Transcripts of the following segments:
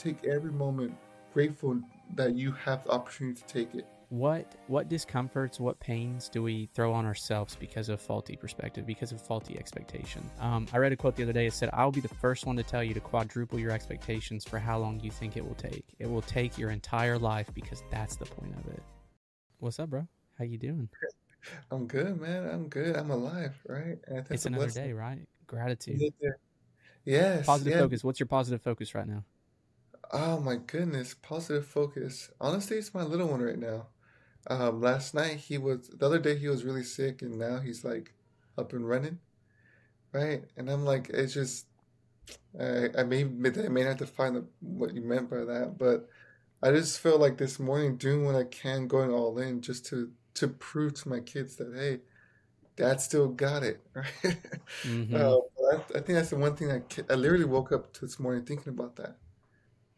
take every moment grateful that you have the opportunity to take it. What what discomforts, what pains do we throw on ourselves because of faulty perspective, because of faulty expectation? Um, I read a quote the other day. It said, "I'll be the first one to tell you to quadruple your expectations for how long you think it will take. It will take your entire life because that's the point of it." What's up, bro? How you doing? I'm good, man. I'm good. I'm alive, right? It's another blessing. day, right? Gratitude. Yes. Positive focus. What's your positive focus right now? Oh my goodness, positive focus. Honestly, it's my little one right now. Um, last night he was the other day he was really sick, and now he's like up and running, right? And I'm like, it's just I, I may I may have to find the, what you meant by that, but I just feel like this morning doing what I can, going all in, just to to prove to my kids that hey, Dad still got it, right? Mm-hmm. Uh, I, I, think that's the one thing that I literally woke up to this morning thinking about that.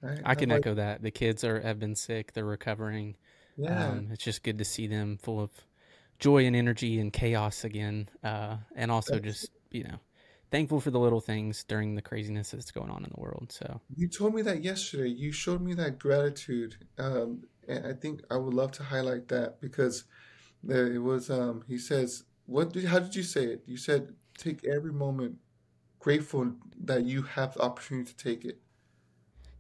Right? I can echo that. The kids are have been sick; they're recovering. Yeah, um, it's just good to see them full of joy and energy and chaos again, uh, and also that's, just you know thankful for the little things during the craziness that's going on in the world. So you told me that yesterday. You showed me that gratitude, um, and I think I would love to highlight that because there it was. Um, he says, "What? Did, how did you say it? You said take every moment grateful that you have the opportunity to take it."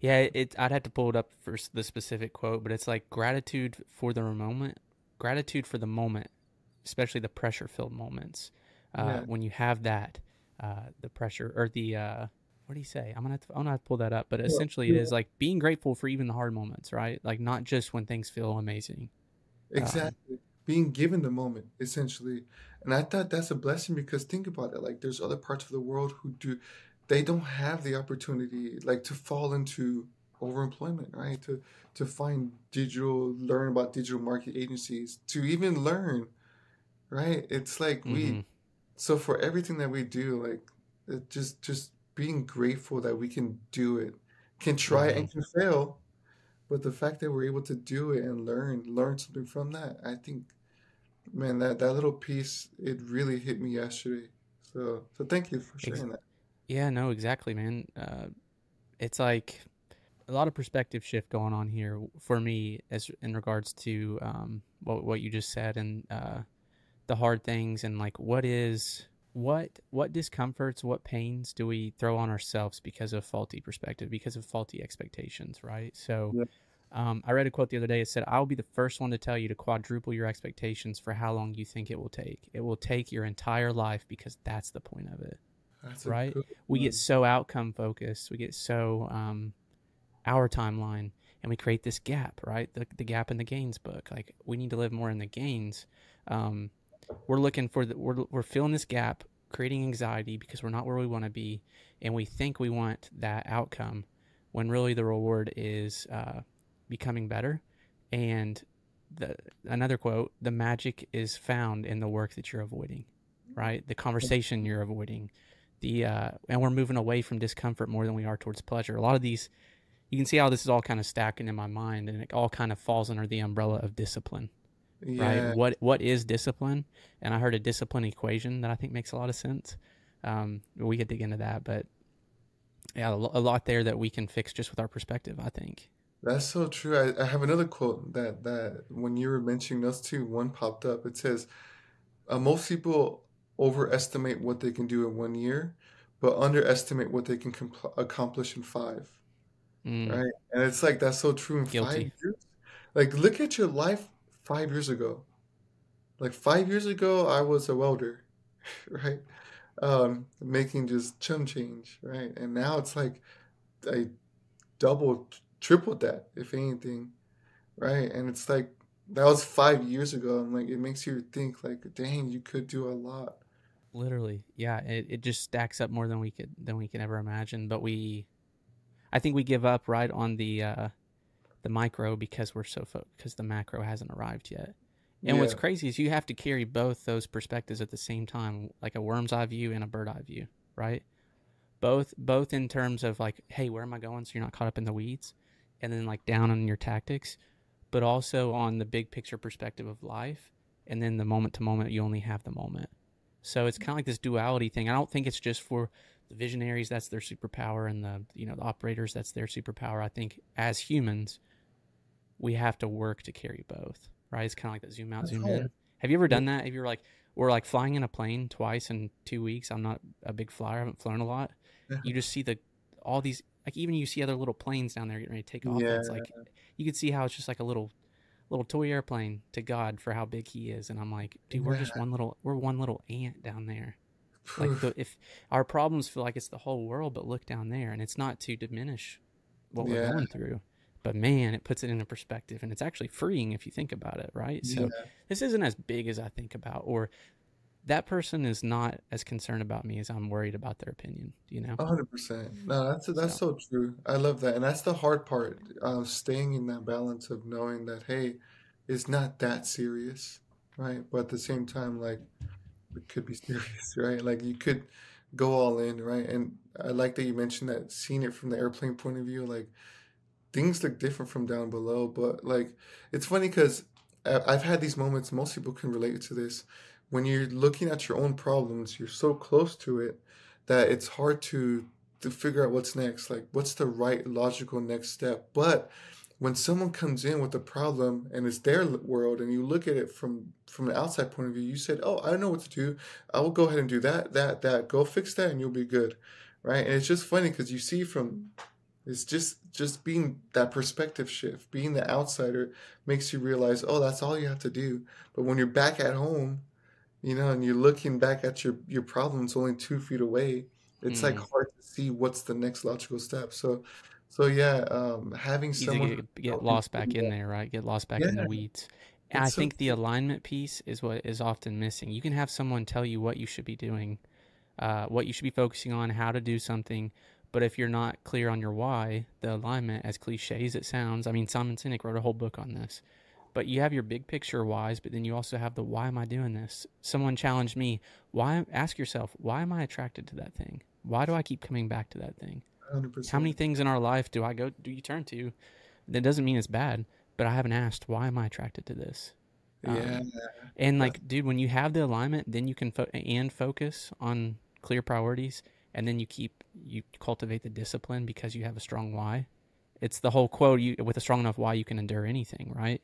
Yeah, it. I'd have to pull it up for the specific quote, but it's like gratitude for the moment, gratitude for the moment, especially the pressure-filled moments. Uh, yeah. When you have that, uh, the pressure or the uh, what do you say? I'm gonna have to, I'm gonna have to pull that up, but essentially yeah. it is like being grateful for even the hard moments, right? Like not just when things feel amazing. Exactly. Um, being given the moment, essentially, and I thought that's a blessing because think about it. Like there's other parts of the world who do they don't have the opportunity like to fall into overemployment right to to find digital learn about digital market agencies to even learn right it's like mm-hmm. we so for everything that we do like it just just being grateful that we can do it can try mm-hmm. and can fail but the fact that we're able to do it and learn learn something from that i think man that that little piece it really hit me yesterday so so thank you for sharing that yeah, no, exactly, man. Uh, it's like a lot of perspective shift going on here for me as in regards to um, what what you just said and uh, the hard things and like what is what what discomforts what pains do we throw on ourselves because of faulty perspective because of faulty expectations right so yep. um, i read a quote the other day it said i'll be the first one to tell you to quadruple your expectations for how long you think it will take it will take your entire life because that's the point of it that's right? We get so outcome focused. We get so um, our timeline, and we create this gap, right? The, the gap in the gains book. Like we need to live more in the gains. Um, we're looking for the we're we're filling this gap, creating anxiety because we're not where we want to be, and we think we want that outcome, when really the reward is uh, becoming better. And the another quote: the magic is found in the work that you're avoiding, right? The conversation you're avoiding the uh, and we're moving away from discomfort more than we are towards pleasure. A lot of these, you can see how this is all kind of stacking in my mind, and it all kind of falls under the umbrella of discipline. Yeah. Right? What what is discipline? And I heard a discipline equation that I think makes a lot of sense. Um, we could dig into that, but yeah, a lot there that we can fix just with our perspective. I think. That's so true. I, I have another quote that that when you were mentioning those two, one popped up. It says, uh, "Most people overestimate what they can do in one year, but underestimate what they can compl- accomplish in five. Mm. Right? And it's like that's so true in Guilty. five years. Like, look at your life five years ago. Like five years ago, I was a welder, right? Um, making just chum change, right? And now it's like I double, tripled that, if anything, right? And it's like that was five years ago. I'm like, it makes you think, like, dang, you could do a lot. Literally, yeah. It, it just stacks up more than we could than we can ever imagine. But we, I think we give up right on the uh, the micro because we're so fo- because the macro hasn't arrived yet. And yeah. what's crazy is you have to carry both those perspectives at the same time, like a worm's eye view and a bird eye view, right? Both both in terms of like, hey, where am I going? So you're not caught up in the weeds, and then like down on your tactics, but also on the big picture perspective of life, and then the moment to moment, you only have the moment So it's kind of like this duality thing. I don't think it's just for the visionaries that's their superpower and the you know the operators that's their superpower. I think as humans, we have to work to carry both. Right? It's kind of like that zoom out, zoom in. Have you ever done that? Have you ever like or like flying in a plane twice in two weeks? I'm not a big flyer. I haven't flown a lot. You just see the all these like even you see other little planes down there getting ready to take off. Yeah. It's like you can see how it's just like a little little toy airplane to God for how big he is. And I'm like, dude, we're just one little we're one little ant down there. Like the, if our problems feel like it's the whole world, but look down there, and it's not to diminish what we're going through. But man, it puts it into perspective, and it's actually freeing if you think about it, right? So yeah. this isn't as big as I think about, or that person is not as concerned about me as I'm worried about their opinion. You know, hundred percent. No, that's that's so. so. true. I love that, and that's the hard part. of staying in that balance of knowing that hey, it's not that serious, right? But at the same time, like it could be serious, right? Like you could go all in, right? And I like that you mentioned that seeing it from the airplane point of view, like things look different from down below. But like it's funny because I've had these moments. Most people can relate to this when you're looking at your own problems, you're so close to it that it's hard to to figure out what's next. Like, what's the right logical next step? But when someone comes in with a problem and it's their world, and you look at it from from an outside point of view, you said, "Oh, I don't know what to do. I will go ahead and do that, that, that. Go fix that, and you'll be good." Right? And it's just funny because you see from it's just just being that perspective shift, being the outsider makes you realize, oh, that's all you have to do. But when you're back at home you know, and you're looking back at your your problems only two feet away, it's mm. like hard to see what's the next logical step. So, so yeah, um, having Easy someone get, get lost back in there, right? Get lost back yeah. in the weeds. And it's I think so the alignment piece is what is often missing. You can have someone tell you what you should be doing, uh, what you should be focusing on, how to do something, but if you're not clear on your why, the alignment, as cliche as it sounds, I mean, Simon Sinek wrote a whole book on this but you have your big picture whys, but then you also have the why am I doing this? Someone challenged me, why ask yourself, why am I attracted to that thing? Why do I keep coming back to that thing? 100%. How many things in our life do I go do you turn to? That doesn't mean it's bad, but I haven't asked why am I attracted to this? Yeah. Um, and like, dude, when you have the alignment, then you can fo- and focus on clear priorities, and then you keep you cultivate the discipline because you have a strong why. It's the whole quote: "You with a strong enough why, you can endure anything." Right?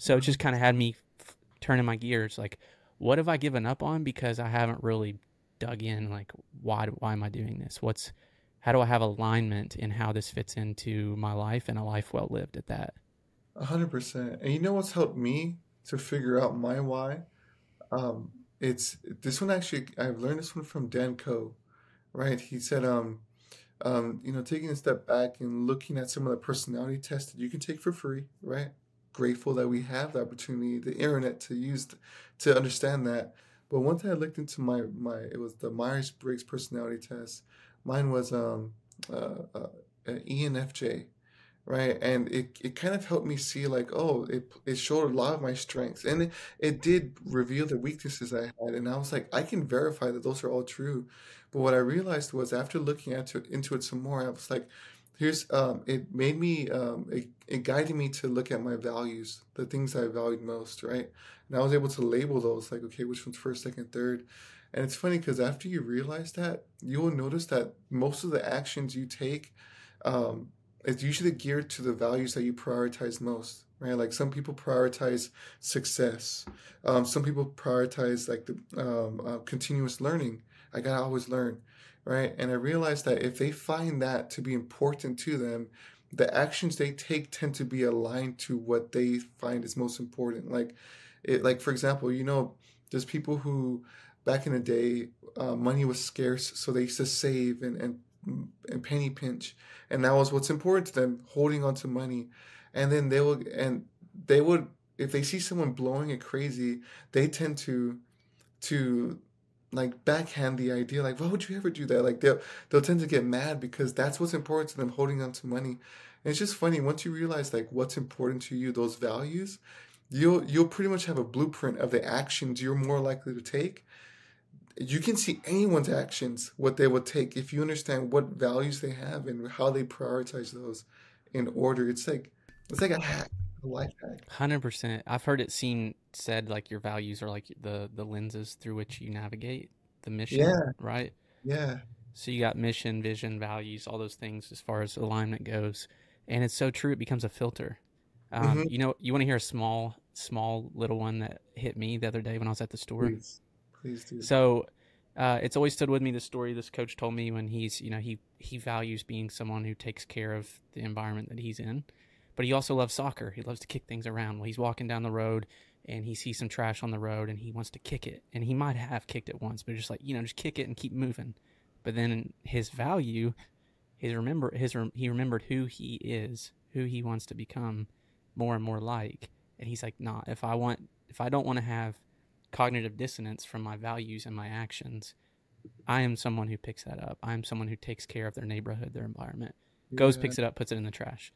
So it just kind of had me f- turning my gears. Like, what have I given up on because I haven't really dug in? Like, why why am I doing this? What's how do I have alignment in how this fits into my life and a life well lived at that? A hundred percent. And you know what's helped me to figure out my why? Um, it's this one actually. I've learned this one from Dan Koe, right? He said, um, um, you know, taking a step back and looking at some of the personality tests that you can take for free, right? Grateful that we have the opportunity, the internet to use to understand that. But thing I looked into my my it was the Myers Briggs personality test. Mine was um uh, uh, an ENFJ, right? And it, it kind of helped me see like oh it it showed a lot of my strengths and it, it did reveal the weaknesses I had and I was like I can verify that those are all true. But what I realized was after looking into it some more, I was like here's um, it made me um, it, it guided me to look at my values the things i valued most right? And i was able to label those like okay which one's first second third? And it's funny because after you realize that you will notice that most of the actions you take um, it's usually geared to the values that you prioritize most right? Like some people prioritize success um, some people prioritize like the um, uh, continuous learning. I gotta always learn right? And I realized that if they find that to be important to them, the actions they take tend to be aligned to what they find is most important. Like, it, like for example, you know, there's people who back in the day, uh, money was scarce, so they used to save and, and and penny pinch, and that was what's important to them, holding on to money, and then they will and they would if they see someone blowing it crazy, they tend to to like backhand the idea like why would you ever do that? Like they'll they'll tend to get mad because that's what's important to them holding on to money. And it's just funny once you realize like what's important to you those values you'll you'll pretty much have a blueprint of the actions you're more likely to take. You can see anyone's actions what they will take if you understand what values they have and how they prioritize those in order. It's like it's like a hack a life hack. Hundred percent. I've heard it seen said like your values are like the the lenses through which you navigate the mission. Yeah. Right. Yeah. So you got mission, vision, values, all those things as far as alignment goes, and it's so true. It becomes a filter. Um, Mhm. You know, you want to hear a small, small little one that hit me the other day when I was at the store. Please, please do. So uh, it's always stood with me the story this coach told me when he's you know he he values being someone who takes care of the environment that he's in, but he also loves soccer. He loves to kick things around. Well, he's walking down the road and he sees some trash on the road and he wants to kick it, and he might have kicked it once, but just like you know just kick it and keep moving. But then his value, his remember his he remembered who he is, who he wants to become, more and more like, and he's like, nah. If I want, if I don't want to have cognitive dissonance from my values and my actions, I am someone who picks that up. I am someone who takes care of their neighborhood, their environment. Goes, Yeah. picks it up, puts it in the trash.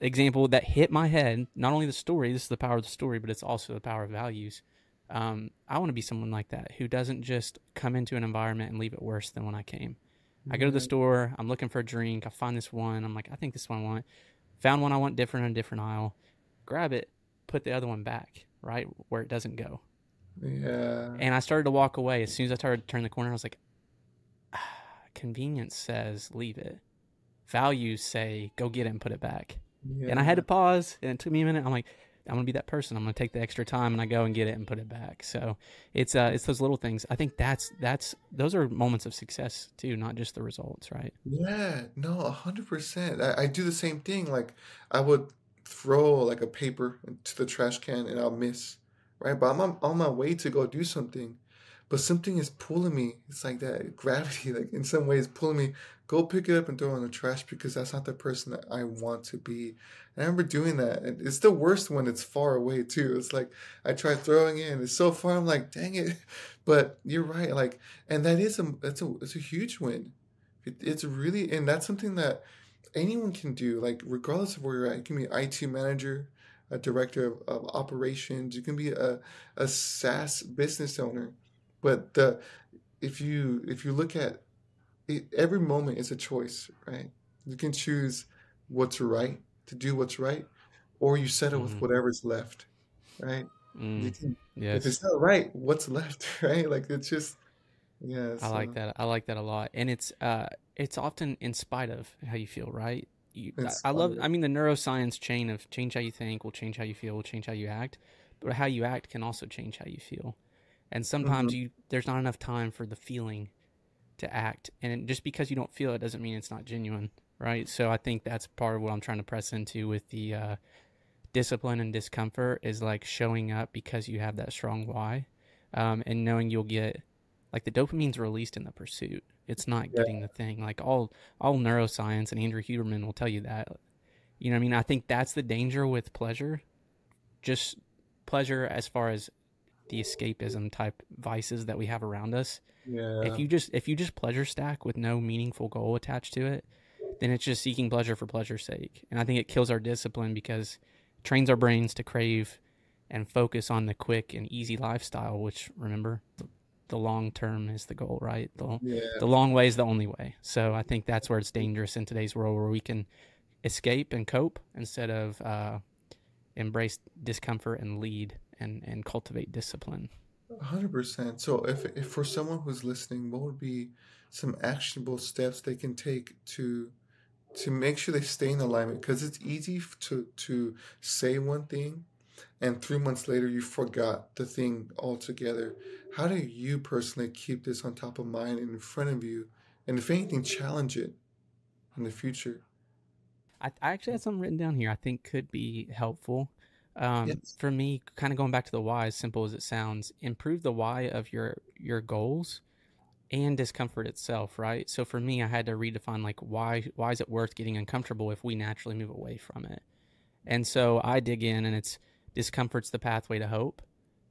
Example that hit my head, not only the story, this is the power of the story, but it's also the power of values. Um, I want to be someone like that who doesn't just come into an environment and leave it worse than when I came. I go to the store, I'm looking for a drink, I find this one, I'm like, I think this one I want. Found one I want different in a different aisle. Grab it, put the other one back, right where it doesn't go. Yeah. And I started to walk away. As soon as I started to turn the corner, I was like, ah, convenience says leave it. Values say go get it and put it back. Yeah. And I had to pause, and it took me a minute. I'm like, I'm gonna be that person. I'm gonna take the extra time, and I go and get it and put it back. So it's uh, it's those little things. I think that's that's those are moments of success too, not just the results, right? Yeah, no, a hundred percent. I, I do the same thing. Like I would throw like a paper into the trash can and I'll miss, right? But I'm on, on my way to go do something, but something is pulling me. It's like that gravity, like in some ways pulling me. Go pick it up and throw it in the trash because that's not the person that I want to be. I remember doing that, and it's the worst when it's far away too. It's like I try throwing it, and it's so far. I'm like, dang it. But you're right, like, and that is a that's a it's a huge win. It, it's really, and that's something that anyone can do, like, regardless of where you're at. You can be IT manager, a director of, of operations, you can be a, a SaaS business owner. But the if you if you look at it, every moment is a choice, right? You can choose what's right to do what's right, or you settle with Mhm. whatever's left, right? You Mm, can, if it's not right, what's left, right? Like it's just, yeah. I like that. I like that a lot, and it's uh, it's often in spite of how you feel, right? You, I I love. I mean, the neuroscience chain of change how you think will change how you feel, will change how you act, but how you act can also change how you feel. And sometimes Mhm. you there's not enough time for the feeling to act, and just because you don't feel it doesn't mean it's not genuine, right? So I think that's part of what I'm trying to press into with the uh, discipline and discomfort is like showing up because you have that strong why, um, and knowing you'll get like the dopamine's released in the pursuit. It's not Yeah. getting the thing. Like all all neuroscience and Andrew Huberman will tell you that. You know, I mean, I think that's the danger with pleasure. Just pleasure as far as the escapism type vices that we have around us. Yeah. If you just if you just pleasure stack with no meaningful goal attached to it, then it's just seeking pleasure for pleasure's sake. And I think it kills our discipline because it trains our brains to crave and focus on the quick and easy lifestyle, which remember the, long term is the goal, right? The yeah. the long way is the only way. So I think that's where it's dangerous in today's world, where we can escape and cope instead of uh, embrace discomfort and lead and and cultivate discipline. hundred percent. So if if for someone who's listening, what would be some actionable steps they can take to to make sure they stay in alignment? Because it's easy to to say one thing, and three months later you forgot the thing altogether. How do you personally keep this on top of mind and in front of you, and if anything, challenge it in the future? I, I actually had something written down here I think could be helpful. Um, Yes. For me, kind of going back to the why, as simple as it sounds, improve the why of your your goals and discomfort itself, right? So for me, I had to redefine like why why is it worth getting uncomfortable if we naturally move away from it? And so I dig in, and it's discomfort's the pathway to hope.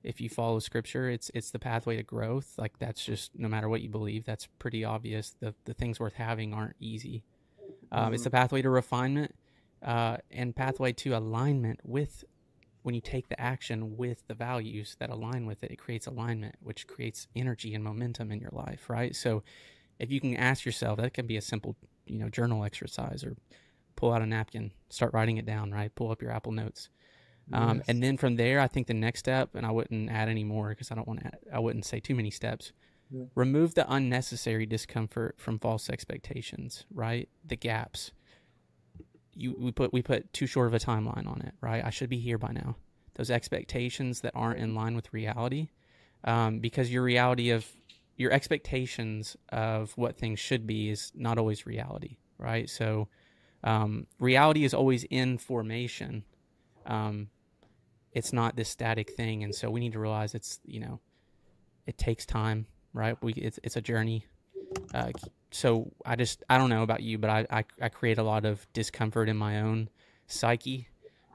If you follow scripture, it's it's the pathway to growth. Like that's just no matter what you believe, that's pretty obvious. The the things worth having aren't easy. Um, It's Mhm. the pathway to refinement uh, and pathway to alignment with when you take the action with the values that align with it, it creates alignment, which creates energy and momentum in your life, right? So if you can ask yourself, that can be a simple, you know, journal exercise or pull out a napkin, start writing it down, right? Pull up your Apple Notes. Um, Yes. And then from there, I think the next step, and I wouldn't add any more because I don't want to. I wouldn't say too many steps. Yeah. Remove the unnecessary discomfort from false expectations. Right, the gaps. You we put we put too short of a timeline on it. Right, I should be here by now. Those expectations that aren't in line with reality, um, because your reality of your expectations of what things should be is not always reality. Right, so um, reality is always in formation. Um, it's not this static thing, and so we need to realize it's you know, it takes time, right? We it's it's a journey. Uh, so I just I don't know about you, but I, I I create a lot of discomfort in my own psyche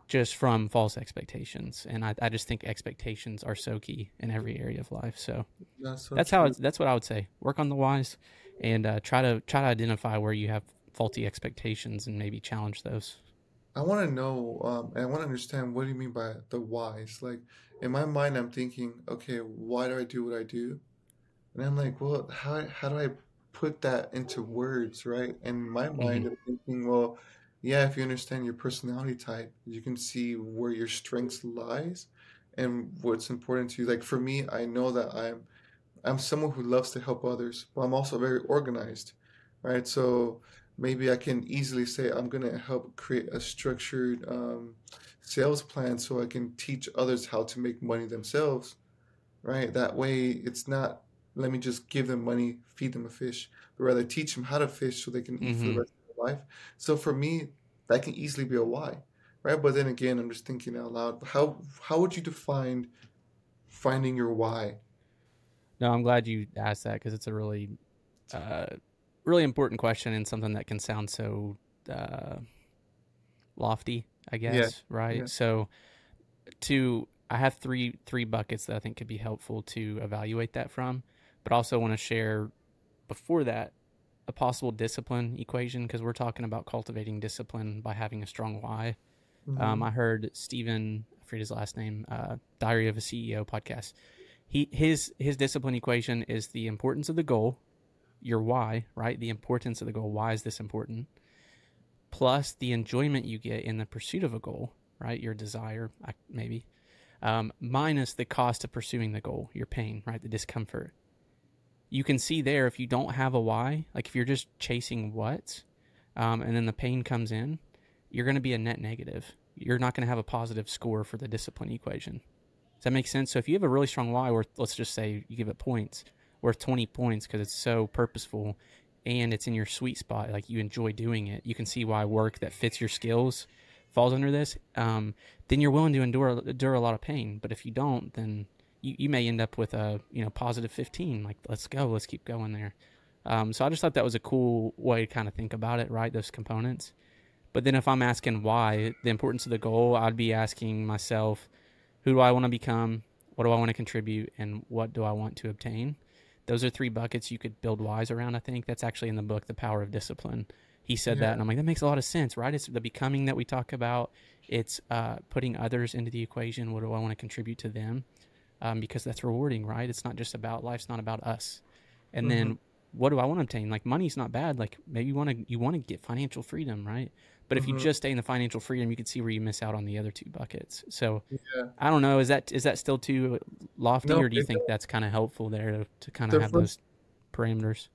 just from false expectations, and I, I just think expectations are so key in every area of life. So That's, that's how it's, that's what I would say. Work on the whys, and uh, try to try to identify where you have faulty expectations and maybe challenge those. I want to know, um, and I want to understand what do you mean by the whys? Like in my mind, I'm thinking, okay, why do I do what I do? And I'm like, well, how how do I put that into words, right? And in my mind, I'm thinking, well, yeah, if you understand your personality type, you can see where your strengths lies and what's important to you. Like for me, I know that I'm I'm someone who loves to help others, but I'm also very organized, right? So maybe I can easily say I'm going to help create a structured um, sales plan so I can teach others how to make money themselves, right? That way, it's not let me just give them money, feed them a fish, but rather teach them how to fish so they can eat for the hmm rest of their life. So for me, that can easily be a why, right? But then again, I'm just thinking out loud. How how would you define finding your why? No, I'm glad you asked that because it's a really, uh, really important question and something that can sound so uh, lofty, I Yeah, guess, right? yeah. So, to I have three three buckets that I think could be helpful to evaluate that from, but also want to share before that a possible discipline equation because we're talking about cultivating discipline by having a strong why. Um, hmm I heard Steven, I forget his last name, uh, Diary of a CEO podcast. He his his discipline equation is the importance of the goal, your why, right? The importance of the goal. Why is this important? Plus the enjoyment you get in the pursuit of a goal, right? Your desire, maybe, um, minus the cost of pursuing the goal, your pain, right? The discomfort. You can see there if you don't have a why, like if you're just chasing what, um, and then the pain comes in, you're going to be a net negative. You're not going to have a positive score for the discipline equation. Does that make sense? So if you have a really strong why, worth let's just say you give it points, worth 20 points because it's so purposeful and it's in your sweet spot, like you enjoy doing it. You can see why work that fits your skills falls under this. Um, then you're willing to endure endure a lot of pain. But if you don't, then you, you may end up with a you know positive 15. Like let's go, let's keep going there. Um, so I just thought that was a cool way to kind of think about it, right? Those components. But then if I'm asking why, the importance of the goal, I'd be asking myself, who do I want to become? What do I want to contribute? And what do I want to obtain? Those are three buckets you could build wise around, I think. That's actually in the book, The Power of Discipline. He said that, and I'm like, that makes a lot of sense, right? It's the becoming that we talk about. It's uh, putting others into the equation. What do I want to contribute to them? Um, because that's rewarding, right? It's not just about life's not about us. And hmm then what do I want to obtain? Like money's not bad. Like maybe you want to you want to get financial freedom, right? But if you hmm just stay in the financial freedom, you can see where you miss out on the other two buckets. So Yeah. I don't know. Is that is that still too lofty, No, or do you think that's kind of helpful there to, to kind of have those parameters?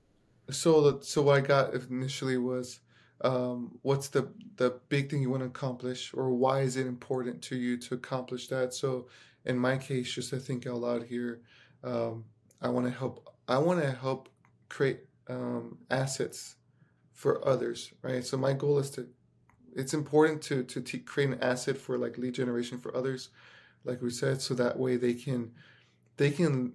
So the, so what I got initially was um, what's the the big thing you want to accomplish, or why is it important to you to accomplish that? So in my case, just to think out loud here, um, I want to help. I want to help create um, assets for others, right? So my goal is to. It's important to to t- create an asset for like lead generation for others, like we said, so that way they can they can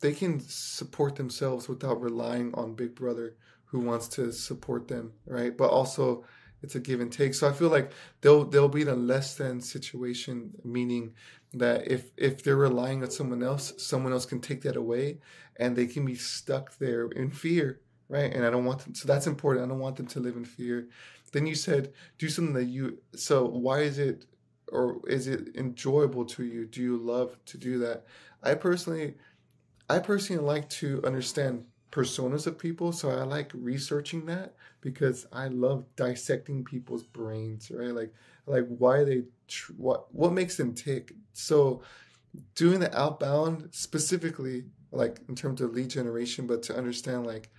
they can support themselves without relying on Big Brother who wants to support them, right? But also it's a give and take. So I feel like they'll they'll be in a less than situation, meaning that if if they're relying on someone else, someone else can take that away and they can be stuck there in fear, right? And I don't want them so that's important. I don't want them to live in fear. Then you said do something that you so why is it or is it enjoyable to you? Do you love to do that? I personally I personally like to understand personas of people, so I like researching that because I love dissecting people's brains, right? Like like why they tr- what what makes them tick. So doing the outbound specifically like in terms of lead generation, but to understand like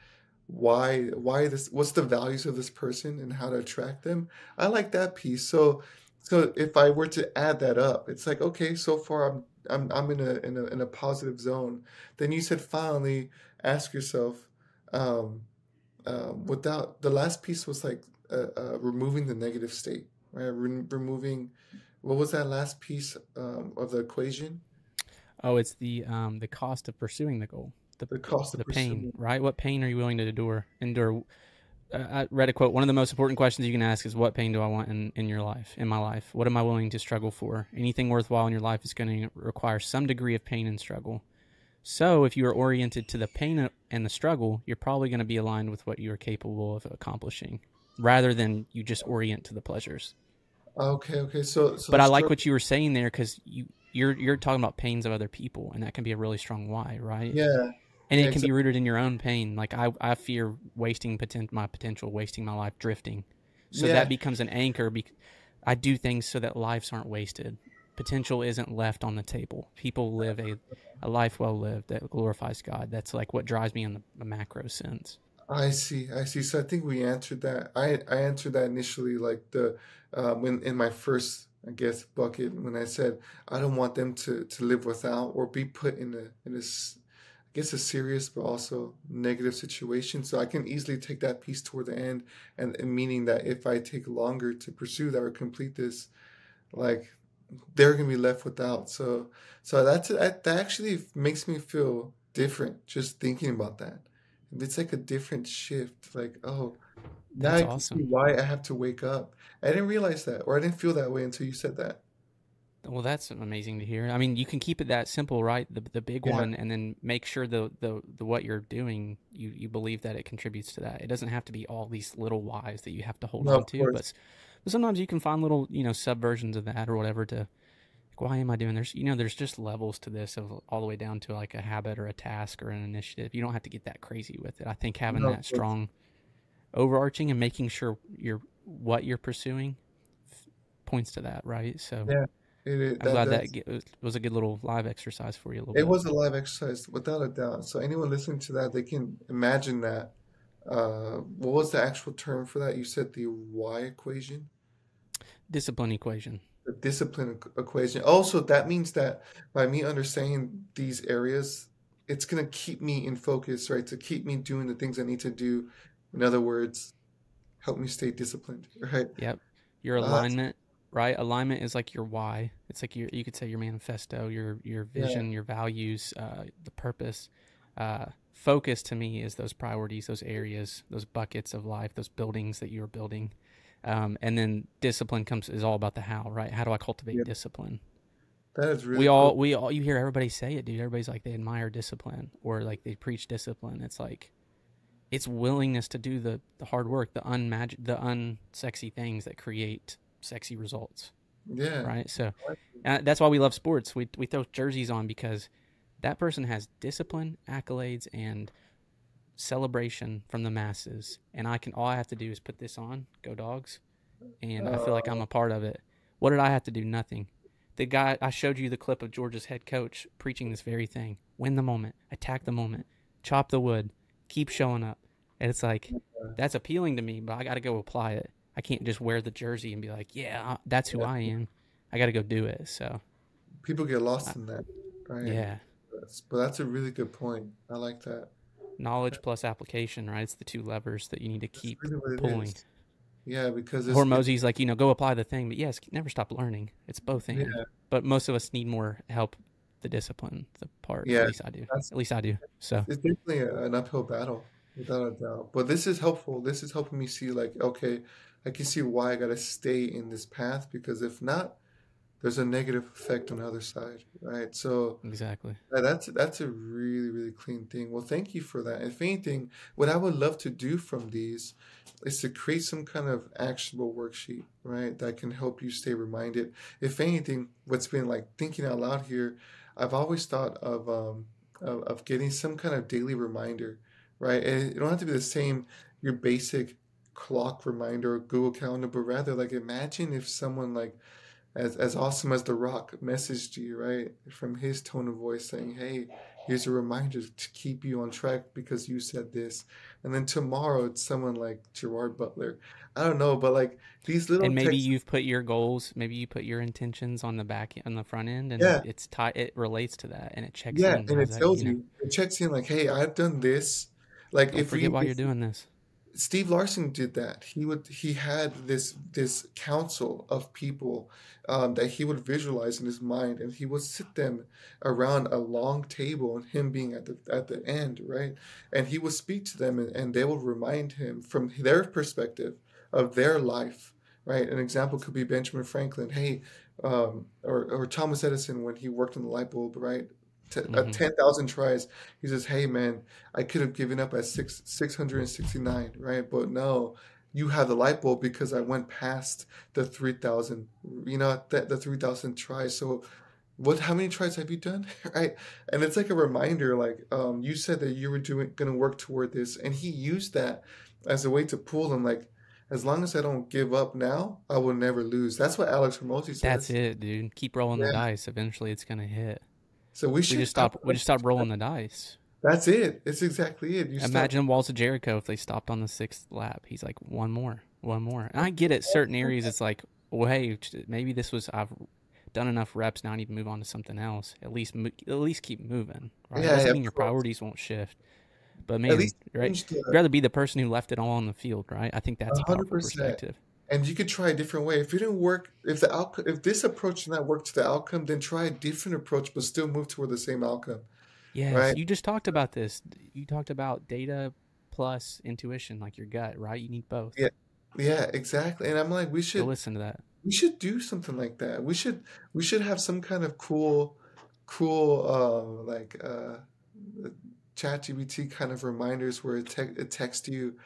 why why this what's the values of this person and how to attract them. I like that piece. So so if I were to add that up, it's like okay, so far I'm I'm I'm in a in a in a positive zone. Then you said finally ask yourself, um, uh, without the last piece was like uh, uh, removing the negative state, right? Re- removing what was that last piece um, of the equation? Oh, it's the um the cost of pursuing the goal. The, The cost of the pain, pursuing. right? What pain are you willing to endure? Endure. Uh, I read a quote. One of the most important questions you can ask is, "What pain do I want in, in your life, in my life? What am I willing to struggle for? Anything worthwhile in your life is going to require some degree of pain and struggle. So, if you are oriented to the pain and the struggle, you're probably going to be aligned with what you are capable of accomplishing, rather than you just orient to the pleasures. Okay, okay. So, so But I like what you were saying there because you you're you're talking about pains of other people, and that can be a really strong why, right? Yeah, and yeah, it can be rooted in your own pain. Like I, I fear wasting poten- my potential, wasting my life, drifting. So Yeah. that becomes an anchor. Bec- I do things so that lives aren't wasted. Potential isn't left on the table. People live a, a life well lived that glorifies God. That's like what drives me in the, the macro sense. I see, I see. So I think we answered that. I I answered that initially, like the um, when in my first, I guess, bucket when I said I don't want them to to live without or be put in a in a, I guess a serious but also negative situation. So I can easily take that piece toward the end, and, and meaning that if I take longer to pursue that or complete this, like they're gonna be left without. So so that's that, that actually makes me feel different just thinking about that. It's like a different shift. Like, oh, now That's I can see awesome. why I have to wake up. I didn't realize that, or I didn't feel that way until you said that. Well, that's amazing to hear. I mean, you can keep it that simple, right? The the big Yeah, one, and then make sure the the, the what you're doing, you you believe that it contributes to that. It doesn't have to be all these little whys that you have to hold no, on to, but, but sometimes you can find little you know subversions of that or whatever to like, why am I doing this? You know, there's just levels to this of all the way down to like a habit or a task or an initiative. You don't have to get that crazy with it. I think having No, that strong. course. Overarching and making sure you're what you're pursuing points to that, right? So. Yeah, it, it I'm that glad that ge- was a good little live exercise for you a little it bit. was a live exercise without a doubt. So anyone listening to that, they can imagine that. Uh, what was the actual term for that? You said the Y equation, Discipline equation. the discipline equation. Also, that means that by me understanding these areas, it's gonna keep me in focus, right? To keep me doing the things I need to do. In other words, help me stay disciplined, right? Yep. Your Uh, alignment, right? Alignment is like your why. It's like your you could say your manifesto, your your yeah, vision, your values, uh, the purpose. Uh, focus to me is those priorities, those areas, those buckets of life, those buildings that you're building. Um, and then discipline comes is all about the how, right? How do I cultivate yeah. discipline? That is really We all cool. we all you hear everybody say it, dude. Everybody's like they admire discipline or like they preach discipline. It's like it's willingness to do the, the hard work, the unmag- the unsexy things that create sexy results, Yeah. right? So uh, that's why we love sports. We we throw jerseys on because that person has discipline, accolades, and celebration from the masses, and I can all I have to do is put this on, go dogs, and I feel like I'm a part of it. What did I have to do? Nothing. The guy I showed you the clip of Georgia's head coach preaching this very thing: win the moment, attack the moment, chop the wood, keep showing up. And it's like that's appealing to me, but I got to go apply it. I can't just wear the jersey and be like, "Yeah, uh, that's who yeah. I am." I got to go do it. So, People get I, lost uh, in that, right? yeah, But that's a really good point. I like that. knowledge plus application, right? It's the two levers that you need to That's keep really pulling. Yeah, because it's, it's Hormozi's like, you know, go apply the thing, but yes, never stop learning. It's both and. yeah, But most of us need more help, the discipline, the part. Yeah, at least I do. At least I do. So, it's definitely an uphill battle, without a doubt. But this is helpful. This is helping me see like, okay, I can see why I gotta stay in this path because if not, there's a negative effect on the other side, right? So exactly. That's that's a really really clean thing. Well, thank you for that. If anything, what I would love to do from these is to create some kind of actionable worksheet, right? That can help you stay reminded. If anything, what's been like thinking out loud here, I've always thought of um of, of getting some kind of daily reminder, right? And it don't have to be the same your basic clock reminder or Google Calendar, but rather like imagine if someone like as as awesome as The Rock messaged you, right, from his tone of voice saying, "Hey, here's a reminder to keep you on track because you said this," and then tomorrow it's someone like Gerard Butler. I don't know, but like these little and maybe texts, you've put your goals, maybe you put your intentions on the back on the front end, and yeah, it's tied. It relates to that, and it checks yeah, in. and it tells You know, you, it checks in like, "Hey, I've done this." Like don't if we forget why you're doing this. Steve Larsen did that. He would he had this this council of people um, that he would visualize in his mind, and he would sit them around a long table, and him being at the at the end, right? And he would speak to them, and, and they would remind him from their perspective of their life, right? An example could be Benjamin Franklin, hey, um, or or Thomas Edison when he worked on the light bulb, right? T- uh, hmm 10,000 tries. He says, Hey, man, I could have given up at six, 669, right? But no, you have the light bulb because I went past the 3,000, you know, the, the 3,000 tries. So, what, how many tries have you done? Right? And it's like a reminder, like, um, you said that you were doing, going to work toward this. And he used that as a way to pull him, like, as long as I don't give up now, I will never lose. That's what Alex Hormozi said. That's it, dude. Keep rolling the dice. Eventually, it's gonna hit. So we We should just stop. stop. We just stop rolling the dice. That's it. It's exactly it. You stop. Imagine Walls of Jericho if they stopped on the sixth lap. He's like, one more, one more. And I get it. Certain areas, it's like, well, hey, maybe this was I've done enough reps. Now I need to move on to something else. At least, mo- at least keep moving. Right? Yeah, Doesn't yeah, mean your course. priorities won't shift. But man, right? You'd rather be the person who left it all on the field, right? I think that's a a hundred powerful percent. perspective. And you could try a different way. If it didn't work, if the outcome, if this approach did not work to the outcome, then try a different approach, but still move toward the same outcome, Yes, right? you just talked about this. You talked about data plus intuition, like your gut, right? You need both. Yeah, yeah, exactly. And I'm like, we should, listen to that. we should do something like that. We should, we should have some kind of cool, cool, uh, like, uh, ChatGPT kind of reminders where it, te it texts you,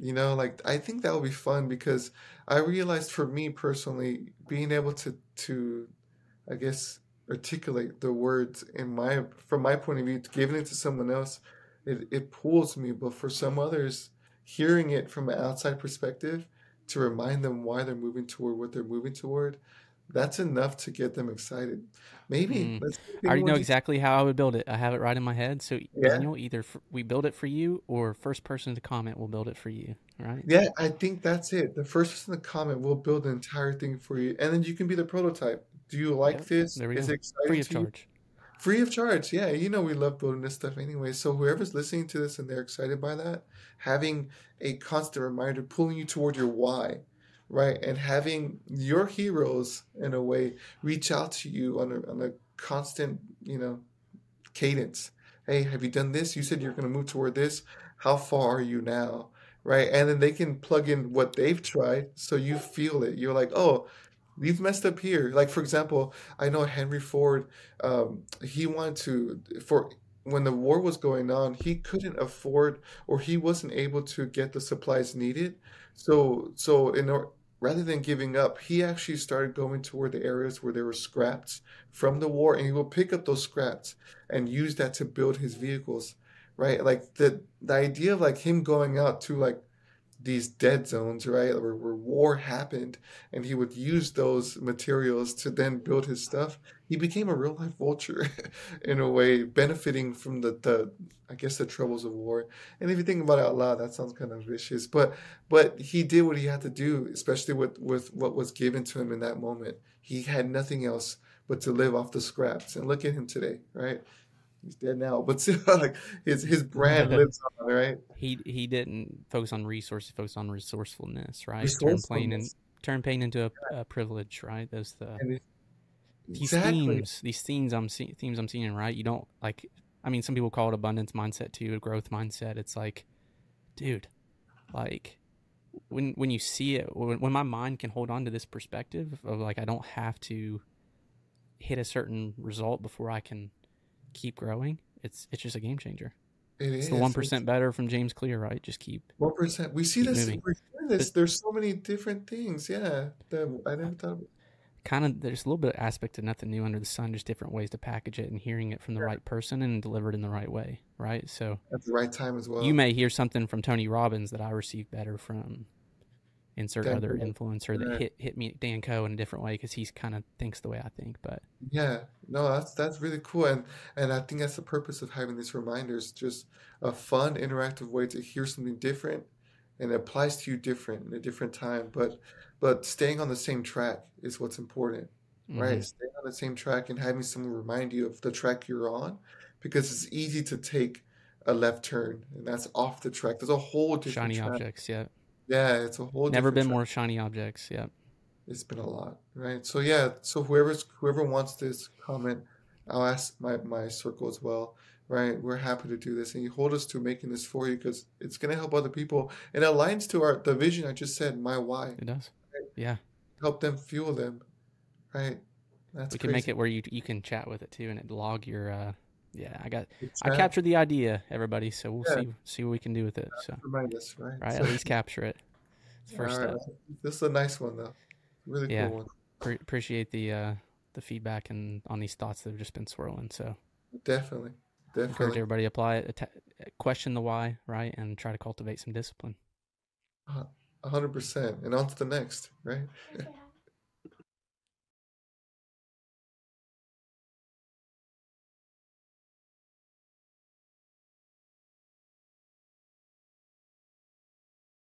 you know, like I think that would be fun because I realized for me personally, being able to to I guess articulate the words in my from my point of view, giving it to someone else, it it pulls me. But for some others, hearing it from an outside perspective to remind them why they're moving toward what they're moving toward, that's enough to get them excited. Maybe Mm. let's I already know exactly how I would build it. I have it right in my head. So yeah. Daniel, either f- we build it for you, or first person to comment will build it for you. Right? Yeah, I think that's it. The first person to comment will build the entire thing for you, and then you can be the prototype. Do you like Yep. this? There we Is go. it Free of to you? charge. Free of charge. Yeah, you know we love building this stuff anyway. So whoever's listening to this and they're excited by that, having a constant reminder pulling you toward your why, right? And having your heroes in a way reach out to you on a on a constant, you know, cadence. Hey, have you done this? You said you're going to move toward this. How far are you now? Right? And then they can plug in what they've tried so you feel it. You're like, oh, we've messed up here. Like, for example, I know Henry Ford, um, he wanted to, for when the war was going on, he couldn't afford or he wasn't able to get the supplies needed. So, so in or rather than giving up, he actually started going toward the areas where there were scraps from the war, and he will pick up those scraps and use that to build his vehicles, right? Like the the idea of like him going out to like these dead zones, right, where, where war happened, and he would use those materials to then build his stuff. He became a real life vulture in a way, benefiting from the, the I guess the troubles of war. And if you think about it out loud, that sounds kind of vicious. But but he did what he had to do, especially with, with what was given to him in that moment. He had nothing else but to live off the scraps. And look at him today, right? He's dead now, but still, like his his brand lives on, right? he he didn't focus on resources, he focused on resourcefulness, right? Turn pain and turn pain into a, a privilege, right? Those the it- these exactly. themes, these themes I'm see, themes I'm seeing, right? You don't like. I mean, some people call it abundance mindset too, a growth mindset. It's like, dude, like when when you see it, when, when my mind can hold on to this perspective of like I don't have to hit a certain result before I can keep growing. It's it's just a game changer. It It's the one better from James Clear, right? Just keep one percent. We see this. moving. We're seeing this. There's so many different things. Yeah, that I never thought. Of. kind of there's a little bit of aspect of nothing new under the sun, just different ways to package it and hearing it from the Yeah. right person and delivered in the right way, right? So At the right time as well. you may hear something from Tony Robbins that I received better from insert Dan other influencer that Right. hit hit me Dan Koe in a different way because he's kind of thinks the way I think. But Yeah, no, that's that's really cool, and and I think that's the purpose of having these reminders, just a fun, interactive way to hear something different, and it applies to you different in a different time, but but staying on the same track is what's important, right? mhm, Staying on the same track and having someone remind you of the track you're on, because it's easy to take a left turn, and that's off the track. There's a whole different shiny track. objects. Yeah, Yeah, it's a whole never been track. more shiny objects. Yeah, It's been a lot, right? So yeah, so whoever's whoever wants this comment, I'll ask my my circle as well, right? We're happy to do this, and you hold us to making this for you because it's gonna help other people. and It aligns to our the vision I just said, my why. it does. Yeah, Help them fuel them, right? That's we can make it where you you can chat with it too, and it log your. uh Yeah, I got The I captured the idea, everybody. So we'll yeah, see see what we can do with it. So remind us, right? right, So, at least capture it. It's the all first right, step. this is a nice one though, really cool one, pre- appreciate the uh the feedback and on these thoughts that have just been swirling. So definitely, encourage definitely, everybody apply it, atta- question the why, right, and try to cultivate some discipline. a hundred percent, and on to the next, right? Perfect.